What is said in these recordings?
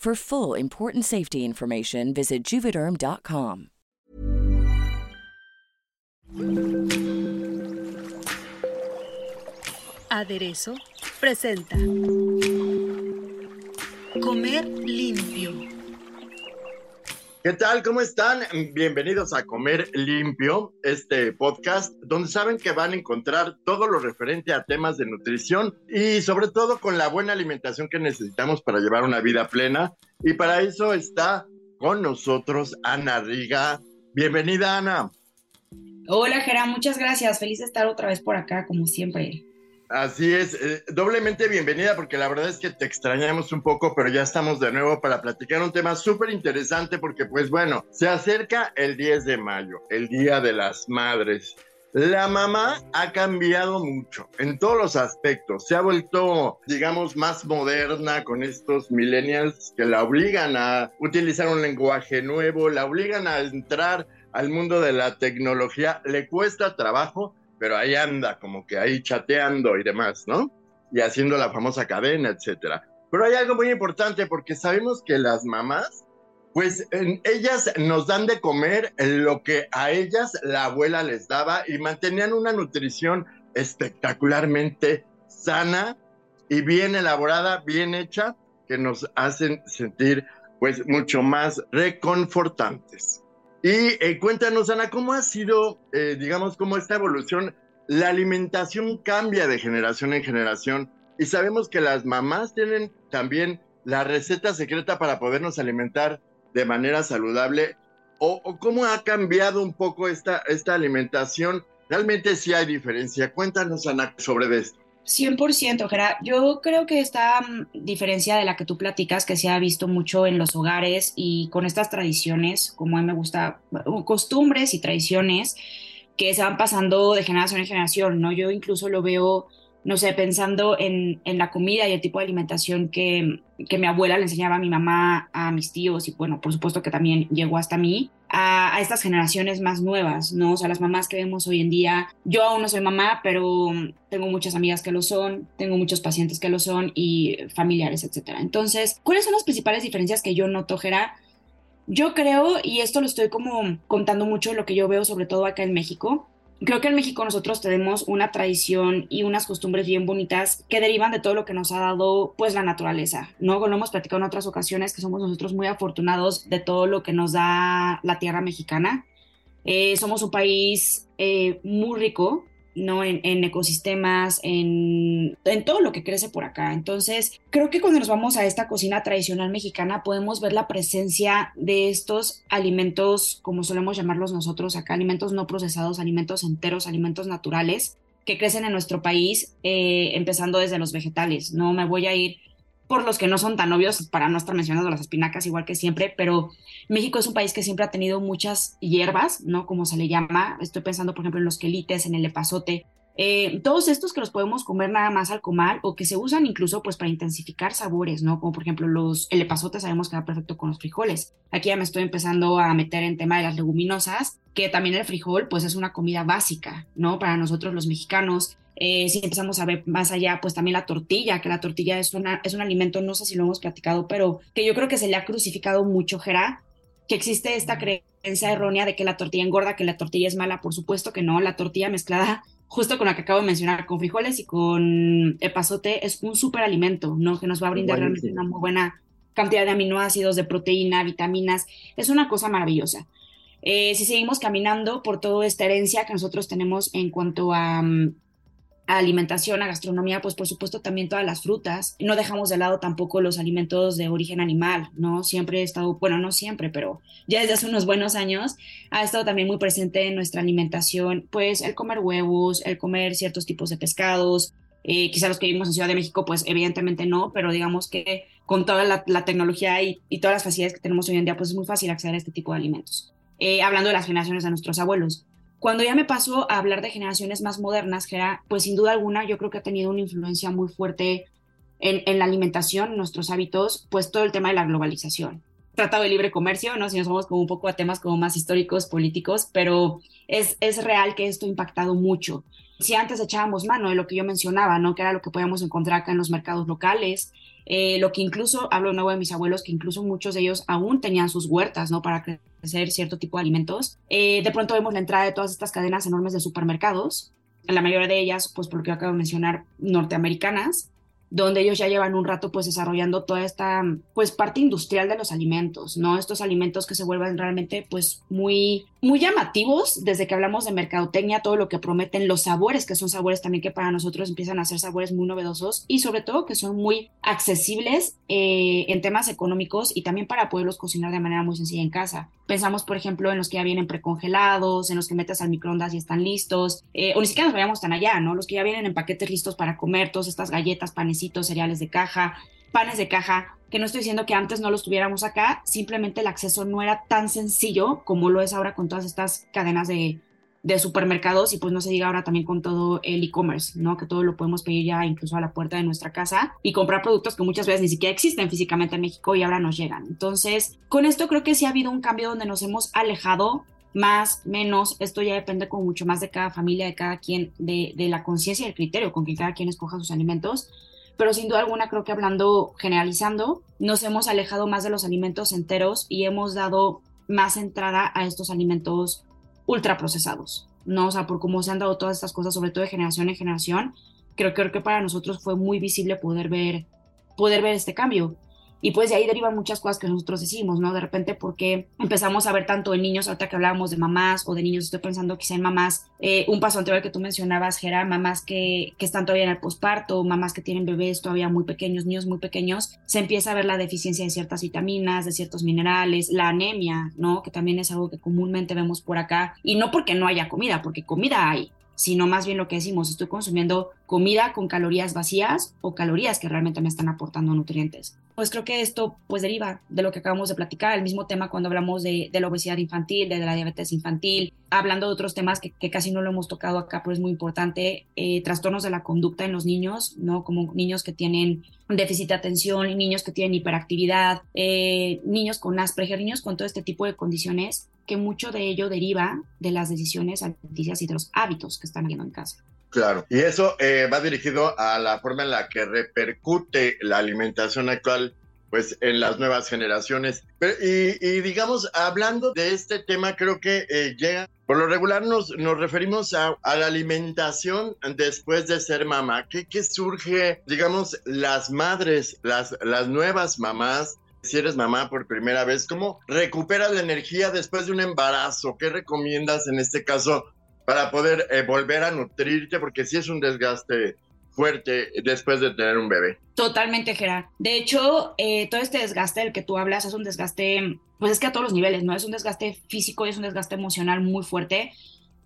For full important safety information, visit juvederm.com. Aderezo presenta Comer limpio. ¿Qué tal? ¿Cómo están? Bienvenidos a Comer Limpio, este podcast donde saben que van a encontrar todo lo referente a temas de nutrición y sobre todo con la buena alimentación que necesitamos para llevar una vida plena. Y para eso está con nosotros Ana Riga. Bienvenida, Ana. Hola, Gera, muchas gracias. Feliz de estar otra vez por acá, como siempre. Así es, eh, doblemente bienvenida porque la verdad es que te extrañamos un poco, pero ya estamos de nuevo para platicar un tema súper interesante porque pues bueno, se acerca el 10 de mayo, el Día de las Madres. La mamá ha cambiado mucho en todos los aspectos. Se ha vuelto, digamos, más moderna con estos millennials que la obligan a utilizar un lenguaje nuevo, la obligan a entrar al mundo de la tecnología. Le cuesta trabajo, pero ahí anda, como que ahí chateando y demás, ¿no? Y haciendo la famosa cadena, etcétera. Pero hay algo muy importante porque sabemos que las mamás, pues ellas nos dan de comer lo que a ellas la abuela les daba y mantenían una nutrición espectacularmente sana y bien elaborada, bien hecha, que nos hacen sentir pues mucho más reconfortantes. Y eh, cuéntanos, Ana, ¿cómo ha sido, eh, digamos, cómo esta evolución? La alimentación cambia de generación en generación y sabemos que las mamás tienen también la receta secreta para podernos alimentar de manera saludable. ¿O, o cómo ha cambiado un poco esta, esta alimentación? Realmente sí hay diferencia. Cuéntanos, Ana, sobre esto. 100%, Gerard. Yo creo que esta mm, diferencia de la que tú platicas, que se ha visto mucho en los hogares y con estas tradiciones, como a mí me gusta, costumbres y tradiciones que se van pasando de generación en generación, ¿no? Yo incluso lo veo, no sé, pensando en, en la comida y el tipo de alimentación que, que mi abuela le enseñaba a mi mamá, a mis tíos y bueno, por supuesto que también llegó hasta mí a, estas generaciones más nuevas, ¿no? O sea, las mamás que vemos hoy en día. Yo aún no soy mamá, pero tengo muchas amigas que lo son, tengo muchos pacientes que lo son y familiares, etcétera. Entonces, ¿cuáles son las principales diferencias que yo noto, Gera? Yo creo, y esto lo estoy como contando mucho, lo que yo veo sobre todo acá en México, creo que en México nosotros tenemos una tradición y unas costumbres bien bonitas que derivan de todo lo que nos ha dado pues la naturaleza, ¿no? Lo hemos platicado en otras ocasiones que somos nosotros muy afortunados de todo lo que nos da la tierra mexicana. Eh, somos un país eh, muy rico, ¿no? En, ecosistemas, en, en, todo lo que crece por acá. Entonces, creo que cuando nos vamos a esta cocina tradicional mexicana podemos ver la presencia de estos alimentos, como solemos llamarlos nosotros acá, alimentos no procesados, alimentos enteros, alimentos naturales que crecen en nuestro país, eh, empezando desde los vegetales. No me voy a ir por los que no son tan obvios, para no estar mencionando las espinacas igual que siempre, pero México es un país que siempre ha tenido muchas hierbas, ¿no? Como se le llama. Estoy pensando, por ejemplo, en los quelites, en el epazote. Eh, todos estos que los podemos comer nada más al comal o que se usan incluso pues para intensificar sabores, ¿no? Como por ejemplo los, el epazote sabemos que va perfecto con los frijoles. Aquí ya me estoy empezando a meter en tema de las leguminosas, que también el frijol pues es una comida básica, ¿no? Para nosotros los mexicanos. Eh, si empezamos a ver más allá, pues también la tortilla, que la tortilla es, una, es un alimento, no sé si lo hemos platicado, pero que yo creo que se le ha crucificado mucho, Gerard, que existe esta creencia errónea de que la tortilla engorda, que la tortilla es mala, por supuesto que no, la tortilla mezclada justo con la que acabo de mencionar, con frijoles y con epazote, es un súper alimento, ¿no? Que nos va a brindar realmente una muy buena cantidad de aminoácidos, de proteína, vitaminas. Es una cosa maravillosa. Eh, si seguimos caminando por toda esta herencia que nosotros tenemos en cuanto a, mm, alimentación, a gastronomía, pues por supuesto también todas las frutas. No dejamos de lado tampoco los alimentos de origen animal, ¿no? Siempre he estado, bueno, no siempre, pero ya desde hace unos buenos años ha estado también muy presente en nuestra alimentación, pues el comer huevos, el comer ciertos tipos de pescados, eh, quizá los que vivimos en Ciudad de México, pues evidentemente no, pero digamos que con toda la, tecnología y, y, todas las facilidades que tenemos hoy en día, pues es muy fácil acceder a este tipo de alimentos. Eh, hablando de las generaciones de nuestros abuelos. Cuando ya me paso a hablar de generaciones más modernas, que era, pues sin duda alguna, yo creo que ha tenido una influencia muy fuerte en, la alimentación, nuestros hábitos, pues todo el tema de la globalización. Tratado de libre comercio, ¿no? Si nos vamos como un poco a temas como más históricos, políticos, pero es, es real que esto ha impactado mucho si antes echábamos mano de lo que yo mencionaba, ¿no? Que era lo que podíamos encontrar acá en los mercados locales, eh, lo que incluso, hablo nuevo de mis abuelos, que incluso muchos de ellos aún tenían sus huertas, ¿no? Para crecer cierto tipo de alimentos. Eh, de pronto vemos la entrada de todas estas cadenas enormes de supermercados, la mayoría de ellas, pues por lo que acabo de mencionar, norteamericanas, donde ellos ya llevan un rato pues desarrollando toda esta pues parte industrial de los alimentos, ¿no? Estos alimentos que se vuelven realmente pues muy muy llamativos desde que hablamos de mercadotecnia, todo lo que prometen, los sabores, que son sabores también que para nosotros empiezan a ser sabores muy novedosos y sobre todo que son muy accesibles eh, en temas económicos y también para poderlos cocinar de manera muy sencilla en casa. Pensamos, por ejemplo, en los que ya vienen precongelados, en los que metes al microondas y están listos, eh, o ni siquiera nos vayamos tan allá, ¿no? Los que ya vienen en paquetes listos para comer, todas estas galletas, panecitos, cereales de caja, panes de caja, que no estoy diciendo que antes no los tuviéramos acá, simplemente el acceso no era tan sencillo como lo es ahora con todas estas cadenas de, supermercados y pues no se diga ahora también con todo el e-commerce, ¿no? Que todo lo podemos pedir ya incluso a la puerta de nuestra casa y comprar productos que muchas veces ni siquiera existen físicamente en México y ahora nos llegan. Entonces, con esto creo que sí ha habido un cambio donde nos hemos alejado más, menos, esto ya depende como mucho más de cada familia, de cada quien, de, de la conciencia y el criterio con que cada quien escoja sus alimentos, pero sin duda alguna creo que hablando, generalizando, nos hemos alejado más de los alimentos enteros y hemos dado más entrada a estos alimentos ultraprocesados, ¿no? O sea, por cómo se han dado todas estas cosas, sobre todo de generación en generación, creo, creo que para nosotros fue muy visible poder ver, poder ver este cambio. Y pues de ahí derivan muchas cosas que nosotros decimos, ¿no? De repente, porque empezamos a ver tanto en niños, ahorita que hablábamos de mamás o de niños, estoy pensando quizá en mamás, eh, un paso anterior que tú mencionabas, Gera, mamás que, que están todavía en el posparto, mamás que tienen bebés todavía muy pequeños, niños muy pequeños, se empieza a ver la deficiencia de ciertas vitaminas, de ciertos minerales, la anemia, ¿no? Que también es algo que comúnmente vemos por acá. Y no porque no haya comida, porque comida hay, sino más bien lo que decimos, estoy consumiendo comida con calorías vacías o calorías que realmente me están aportando nutrientes. Pues creo que esto pues deriva de lo que acabamos de platicar, el mismo tema cuando hablamos de, la obesidad infantil, de, la diabetes infantil, hablando de otros temas que, casi no lo hemos tocado acá, pero es muy importante, eh, trastornos de la conducta en los niños, ¿no? Como niños que tienen déficit de atención, niños que tienen hiperactividad, eh, niños con Asperger, niños con todo este tipo de condiciones que mucho de ello deriva de las decisiones alimenticias y de los hábitos que están habiendo en casa. Claro, y eso eh, va dirigido a la forma en la que repercute la alimentación actual pues en las nuevas generaciones. y, digamos, hablando de este tema, creo que eh, llega, por lo regular nos, nos referimos a, la alimentación después de ser mamá. ¿Qué, ¿Qué, surge, digamos, las madres, las, las nuevas mamás si eres mamá por primera vez, ¿cómo recuperas la energía después de un embarazo? ¿Qué recomiendas en este caso para poder eh, volver a nutrirte? Porque sí es un desgaste fuerte después de tener un bebé. Totalmente, Gerard. De hecho, eh, todo este desgaste del que tú hablas es un desgaste, pues es que a todos los niveles, ¿no? Es un desgaste físico y es un desgaste emocional muy fuerte.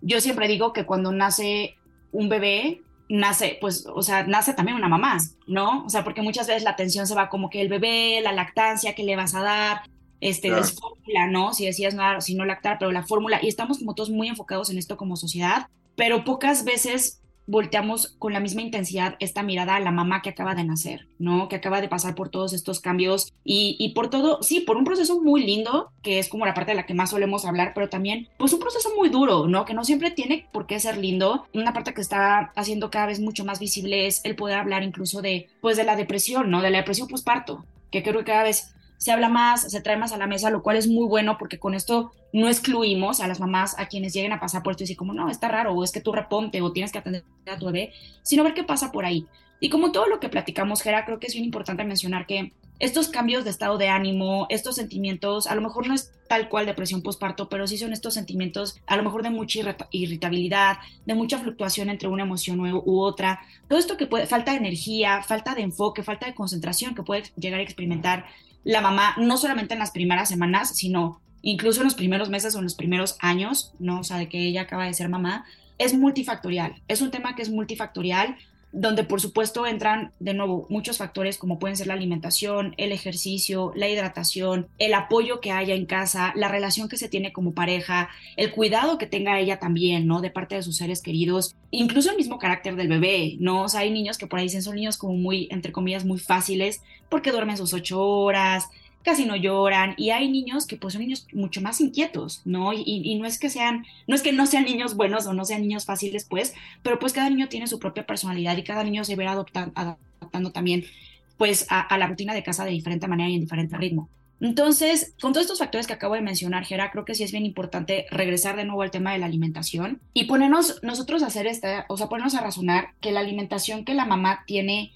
Yo siempre digo que cuando nace un bebé, nace, pues, o sea, nace también una mamá, ¿no? O sea, porque muchas veces la atención se va como que el bebé, la lactancia que le vas a dar, este, fórmula, ¿no? Si decías no, si no lactar, pero la fórmula, y estamos como todos muy enfocados en esto como sociedad, pero pocas veces volteamos con la misma intensidad esta mirada a la mamá que acaba de nacer, ¿no? Que acaba de pasar por todos estos cambios y, y, por todo, sí, por un proceso muy lindo, que es como la parte de la que más solemos hablar, pero también, pues un proceso muy duro, ¿no? Que no siempre tiene por qué ser lindo. Una parte que está haciendo cada vez mucho más visible es el poder hablar incluso de, pues, de la depresión, ¿no? De la depresión postparto, que creo que cada vez se habla más, se trae más a la mesa, lo cual es muy bueno porque con esto no excluimos a las mamás a quienes lleguen a pasar por esto y decir como, no, está raro, o es que tú reponte, o tienes que atender a tu bebé, sino ver qué pasa por ahí. Y como todo lo que platicamos, Gera, creo que es bien importante mencionar que estos cambios de estado de ánimo, estos sentimientos, a lo mejor no es tal cual depresión postparto, pero sí son estos sentimientos a lo mejor de mucha irritabilidad, de mucha fluctuación entre una emoción u, otra, todo esto que puede, falta de energía, falta de enfoque, falta de concentración que puede llegar a experimentar la mamá, no solamente en las primeras semanas, sino incluso en los primeros meses o en los primeros años, ¿no? O sea, de que ella acaba de ser mamá, es multifactorial. Es un tema que es multifactorial donde por supuesto entran de nuevo muchos factores como pueden ser la alimentación, el ejercicio, la hidratación, el apoyo que haya en casa, la relación que se tiene como pareja, el cuidado que tenga ella también, ¿no? De parte de sus seres queridos, incluso el mismo carácter del bebé, ¿no? O sea, hay niños que por ahí dicen son niños como muy, entre comillas, muy fáciles porque duermen sus ocho horas, casi no lloran y hay niños que pues son niños mucho más inquietos, ¿no? Y, no es que sean, no es que no sean niños buenos o no sean niños fáciles, pues, pero pues cada niño tiene su propia personalidad y cada niño se verá adaptando también pues a, la rutina de casa de diferente manera y en diferente ritmo. Entonces, con todos estos factores que acabo de mencionar, Gera, creo que sí es bien importante regresar de nuevo al tema de la alimentación y ponernos nosotros a hacer esta, o sea, ponernos a razonar que la alimentación que la mamá tiene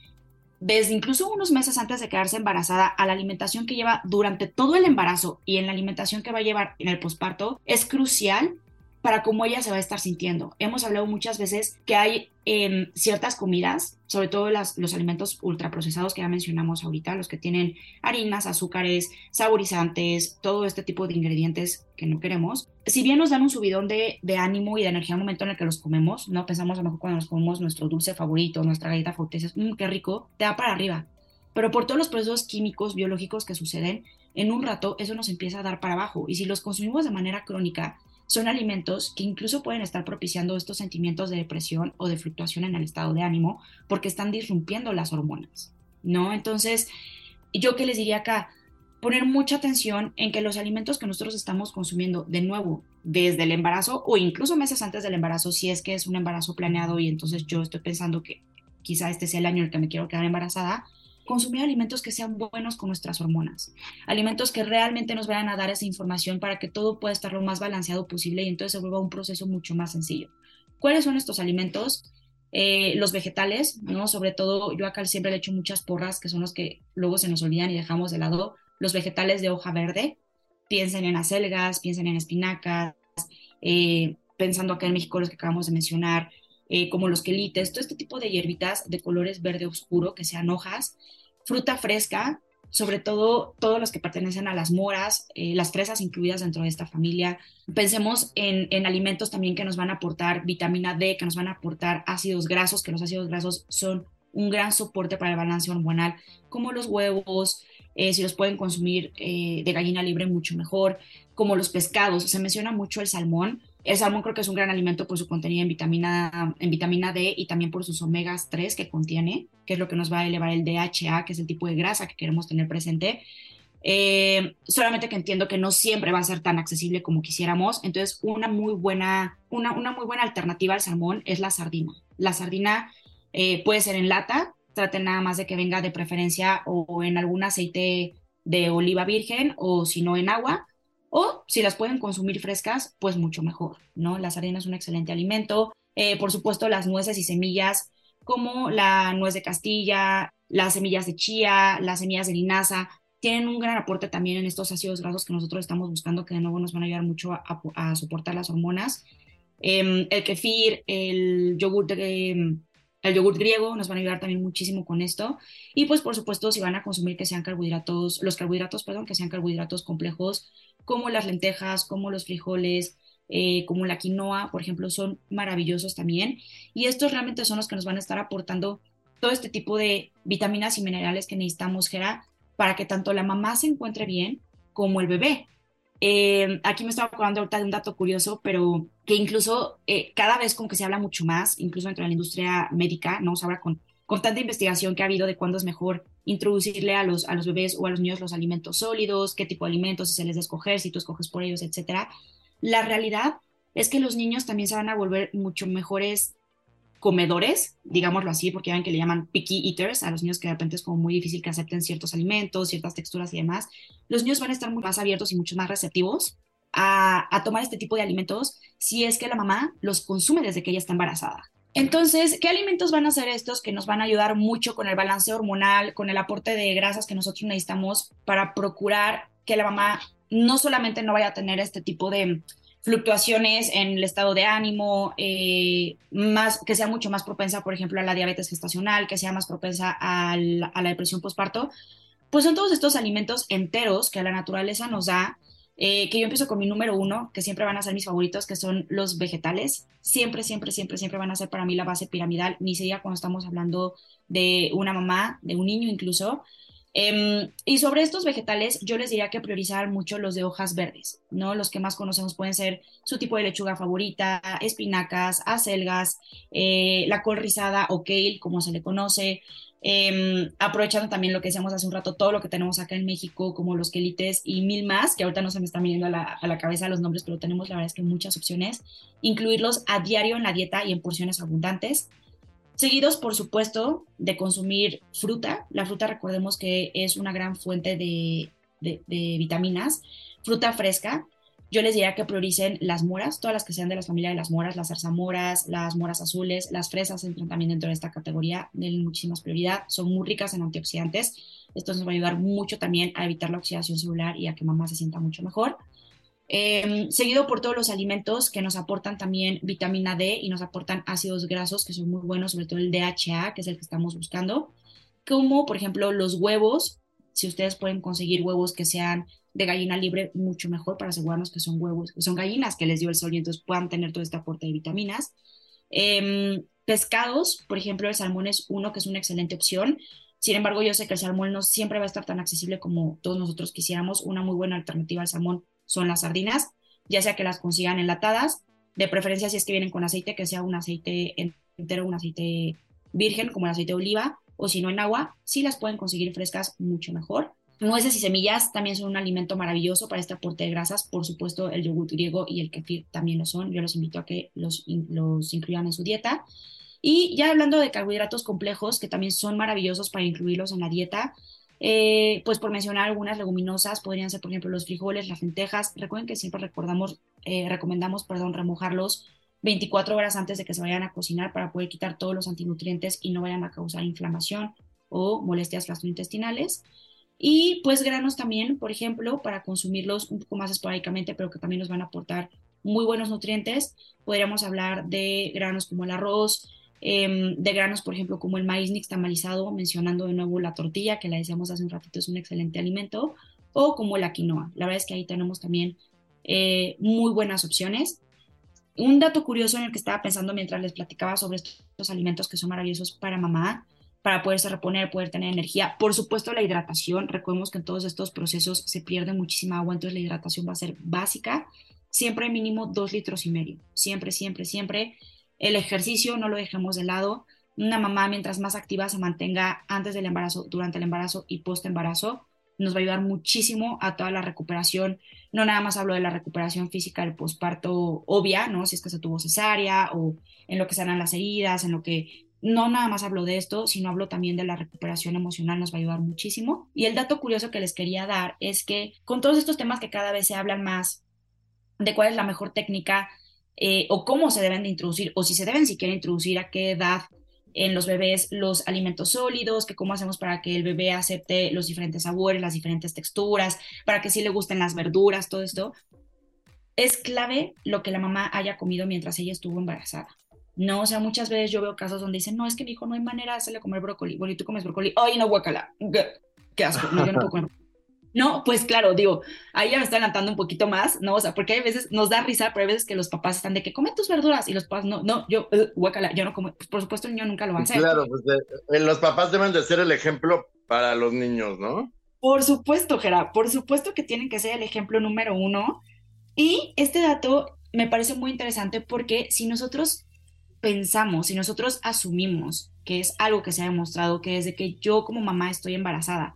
desde incluso unos meses antes de quedarse embarazada a la alimentación que lleva durante todo el embarazo y en la alimentación que va a llevar en el posparto es crucial para cómo ella se va a estar sintiendo. Hemos hablado muchas veces que hay en ciertas comidas, sobre todo los alimentos ultraprocesados que ya mencionamos ahorita, los que tienen harinas, azúcares, saborizantes, todo este tipo de ingredientes que no queremos. Si bien nos dan un subidón de, ánimo y de energía al momento en el que los comemos, no pensamos a lo mejor cuando nos comemos nuestro dulce favorito, nuestra galleta favorita, mmm, qué rico, te da para arriba. Pero por todos los procesos químicos, biológicos que suceden, en un rato eso nos empieza a dar para abajo. Y si los consumimos de manera crónica, son alimentos que incluso pueden estar propiciando estos sentimientos de depresión o de fluctuación en el estado de ánimo porque están disrumpiendo las hormonas, ¿no? Entonces, yo que les diría acá, poner mucha atención en que los alimentos que nosotros estamos consumiendo de nuevo desde el embarazo o incluso meses antes del embarazo, si es que es un embarazo planeado y entonces yo estoy pensando que quizá este sea el año en el que me quiero quedar embarazada, consumir alimentos que sean buenos con nuestras hormonas, alimentos que realmente nos vayan a dar esa información para que todo pueda estar lo más balanceado posible y entonces se vuelva un proceso mucho más sencillo. ¿Cuáles son estos alimentos? Eh, los vegetales, ¿no? Sobre todo, yo acá siempre le echo muchas porras, que son los que luego se nos olvidan y dejamos de lado. Los vegetales de hoja verde, piensen en acelgas, piensen en espinacas, eh, pensando acá en México los que acabamos de mencionar, eh, como los quelites, todo este tipo de hierbitas de colores verde oscuro, que sean hojas, fruta fresca, sobre todo todos los que pertenecen a las moras, eh, las fresas incluidas dentro de esta familia. Pensemos en, en, alimentos también que nos van a aportar vitamina D, que nos van a aportar ácidos grasos, que los ácidos grasos son un gran soporte para el balance hormonal, como los huevos, eh, si los pueden consumir de gallina libre, mucho mejor, como los pescados. Se menciona mucho el salmón, el salmón creo que es un gran alimento por su contenido en vitamina, en vitamina D y también por sus omegas 3 que contiene, que es lo que nos va a elevar el DHA, que es el tipo de grasa que queremos tener presente. Eh, solamente que entiendo que no siempre va a ser tan accesible como quisiéramos. Entonces, una muy buena, una, una muy buena alternativa al salmón es la sardina. La sardina eh, puede ser en lata, traten nada más de que venga de preferencia o en algún aceite de oliva virgen o si no en agua o si las pueden consumir frescas, pues mucho mejor, ¿no? La sardina es un excelente alimento. Eh, por supuesto, las nueces y semillas, como la nuez de Castilla, las semillas de chía, las semillas de linaza, tienen un gran aporte también en estos ácidos grasos que nosotros estamos buscando, que de nuevo nos van a ayudar mucho a, soportar las hormonas. Em, el kefir, el yogur de, el yogur griego nos van a ayudar también muchísimo con esto. Y pues por supuesto si van a consumir que sean carbohidratos, los carbohidratos, perdón, que sean carbohidratos complejos como las lentejas, como los frijoles, eh, como la quinoa, por ejemplo, son maravillosos también. Y estos realmente son los que nos van a estar aportando todo este tipo de vitaminas y minerales que necesitamos, Gera, para que tanto la mamá se encuentre bien como el bebé. Eh, aquí me estaba acordando ahorita de un dato curioso, pero que incluso eh, cada vez como que se habla mucho más, incluso dentro de la industria médica, ¿no? Se habla con, con tanta investigación que ha habido de cuándo es mejor introducirle a los, a los bebés o a los niños los alimentos sólidos, qué tipo de alimentos, se les da escoger, si tú escoges por ellos, etcétera. La realidad es que los niños también se van a volver mucho mejores comedores, digámoslo así, porque ven que le llaman picky eaters a los niños que de repente es como muy difícil que acepten ciertos alimentos, ciertas texturas y demás, los niños van a estar mucho más abiertos y mucho más receptivos a, a tomar este tipo de alimentos si es que la mamá los consume desde que ella está embarazada. Entonces, ¿qué alimentos van a ser estos que nos van a ayudar mucho con el balance hormonal, con el aporte de grasas que nosotros necesitamos para procurar que la mamá no solamente no vaya a tener este tipo de fluctuaciones en el estado de ánimo, eh, más, que sea mucho más propensa, por ejemplo, a la diabetes gestacional, que sea más propensa a la, a la depresión postparto, pues son todos estos alimentos enteros que la naturaleza nos da eh, que yo empiezo con mi número uno, que siempre van a ser mis favoritos, que son los vegetales. Siempre, siempre, siempre, siempre van a ser para mí la base piramidal, ni siquiera cuando estamos hablando de una mamá, de un niño incluso. Em, y sobre estos vegetales, yo les diría que priorizar mucho los de hojas verdes, ¿no? Los que más conocemos pueden ser su tipo de lechuga favorita, espinacas, acelgas, eh, la col rizada o kale, como se le conoce, Em, aprovechando también lo que decíamos hace un rato, todo lo que tenemos acá en México, como los quelites y mil más, que ahorita no se me están viniendo a la, a la cabeza los nombres, pero tenemos la verdad es que muchas opciones, incluirlos a diario en la dieta y en porciones abundantes. Seguidos, por supuesto, de consumir fruta. La fruta, recordemos que es una gran fuente de, de vitaminas. Fruta fresca, yo les diría que prioricen las moras, todas las que sean de la familia de las moras, las zarzamoras, las moras azules, las fresas entran también dentro de esta categoría, de muchísimas prioridad, son muy ricas en antioxidantes, esto nos va a ayudar mucho también a evitar la oxidación celular y a que mamá se sienta mucho mejor. Em, seguido por todos los alimentos que nos aportan también vitamina D y nos aportan ácidos grasos que son muy buenos, sobre todo el DHA, que es el que estamos buscando, como por ejemplo los huevos, si ustedes pueden conseguir huevos que sean de gallina libre, mucho mejor para asegurarnos que son huevos, son gallinas que les dio el sol y entonces puedan tener todo este aporte de vitaminas. Em, pescados, por ejemplo, el salmón es uno que es una excelente opción. Sin embargo, yo sé que el salmón no siempre va a estar tan accesible como todos nosotros quisiéramos. Una muy buena alternativa al salmón son las sardinas, ya sea que las consigan enlatadas, de preferencia si es que vienen con aceite, que sea un aceite entero, un aceite virgen, como el aceite de oliva, o si no en agua, si las pueden conseguir frescas, mucho mejor. Nueces y semillas también son un alimento maravilloso para este aporte de grasas. Por supuesto, el yogur griego y el kefir también lo son. Yo los invito a que los, los incluyan en su dieta. Y ya hablando de carbohidratos complejos, que también son maravillosos para incluirlos en la dieta, eh, pues por mencionar algunas leguminosas, podrían ser, por ejemplo, los frijoles, las lentejas. Recuerden que siempre recordamos, eh, recomendamos perdón, remojarlos 24 horas antes de que se vayan a cocinar para poder quitar todos los antinutrientes y no vayan a causar inflamación o molestias gastrointestinales. Y pues granos también, por ejemplo, para consumirlos un poco más esporádicamente, pero que también nos van a aportar muy buenos nutrientes. Podríamos hablar de granos como el arroz, em, de granos, por ejemplo, como el maíz nixtamalizado, mencionando de nuevo la tortilla, que la decíamos hace un ratito, es un excelente alimento, o como la quinoa. La verdad es que ahí tenemos también eh, muy buenas opciones. Un dato curioso en el que estaba pensando mientras les platicaba sobre estos alimentos que son maravillosos para mamá para poderse reponer, poder tener energía. Por supuesto, la hidratación. Recordemos que en todos estos procesos se pierde muchísima agua, entonces la hidratación va a ser básica. Siempre mínimo dos litros y medio. Siempre, siempre, siempre. El ejercicio no lo dejemos de lado. Una mamá, mientras más activa se mantenga antes del embarazo, durante el embarazo y post embarazo, nos va a ayudar muchísimo a toda la recuperación. No nada más hablo de la recuperación física del posparto obvia, ¿no? Si es que se tuvo cesárea o en lo que serán las heridas, en lo que no nada más hablo de esto, sino hablo también de la recuperación emocional, nos va a ayudar muchísimo. Y el dato curioso que les quería dar es que con todos estos temas que cada vez se hablan más de cuál es la mejor técnica eh, o cómo se deben de introducir, o si se deben siquiera introducir a qué edad en los bebés los alimentos sólidos, que cómo hacemos para que el bebé acepte los diferentes sabores, las diferentes texturas, para que sí le gusten las verduras, todo esto, es clave lo que la mamá haya comido mientras ella estuvo embarazada. No, o sea, muchas veces yo veo casos donde dicen, no, es que mi hijo no hay manera de hacerle comer brócoli. Bueno, y tú comes brócoli. Ay, no, guacala. Qué, asco. No, yo no puedo comer. No, pues claro, digo, ahí ya me está adelantando un poquito más, ¿no? O sea, porque hay veces, nos da risa, pero hay veces que los papás están de que comen tus verduras y los papás no, no, yo, uh, guacala, yo no como, pues por supuesto el niño nunca lo va a hacer. Claro, pues eh, los papás deben de ser el ejemplo para los niños, ¿no? Por supuesto, Gera, por supuesto que tienen que ser el ejemplo número uno. Y este dato me parece muy interesante porque si nosotros pensamos, y nosotros asumimos que es algo que se ha demostrado, que desde que yo como mamá estoy embarazada,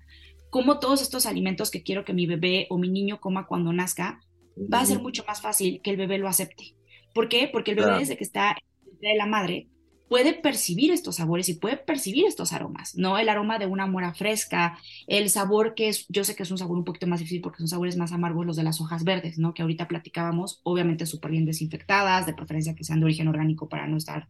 como todos estos alimentos que quiero que mi bebé o mi niño coma cuando nazca, va a ser mucho más fácil que el bebé lo acepte. ¿Por qué? Porque el bebé desde que está de la madre puede percibir estos sabores y puede percibir estos aromas, ¿no? El aroma de una mora fresca, el sabor que es, yo sé que es un sabor un poquito más difícil porque son sabores más amargos los de las hojas verdes, ¿no? Que ahorita platicábamos, obviamente súper bien desinfectadas, de preferencia que sean de origen orgánico para no estar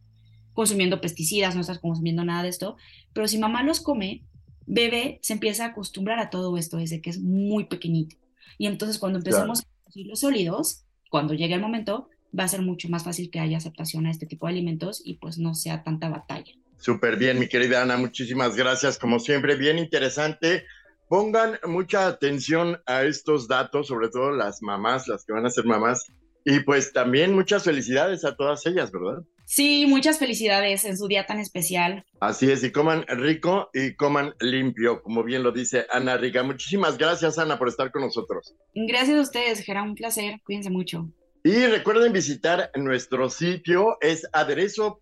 consumiendo pesticidas, no estar consumiendo nada de esto, pero si mamá los come, bebé se empieza a acostumbrar a todo esto desde que es muy pequeñito. Y entonces cuando empezamos a consumir los sólidos, cuando llegue el momento, va a ser mucho más fácil que haya aceptación a este tipo de alimentos y pues no sea tanta batalla. Súper bien, mi querida Ana, muchísimas gracias. Como siempre, bien interesante. Pongan mucha atención a estos datos, sobre todo las mamás, las que van a ser mamás. Y pues también muchas felicidades a todas ellas, ¿verdad? Sí, muchas felicidades en su día tan especial. Así es, y coman rico y coman limpio, como bien lo dice Ana Riga. Muchísimas gracias, Ana, por estar con nosotros. Gracias a ustedes, Gerard, un placer. Cuídense mucho. Y recuerden visitar nuestro sitio, es aderezo.mx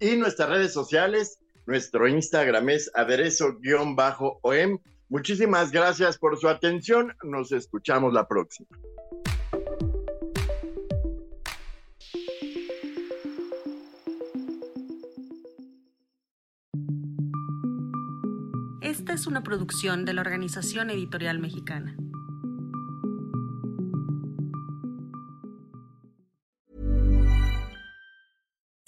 y nuestras redes sociales, nuestro Instagram es aderezo-om. Muchísimas gracias por su atención, nos escuchamos la próxima. Esta es una producción de la Organización Editorial Mexicana.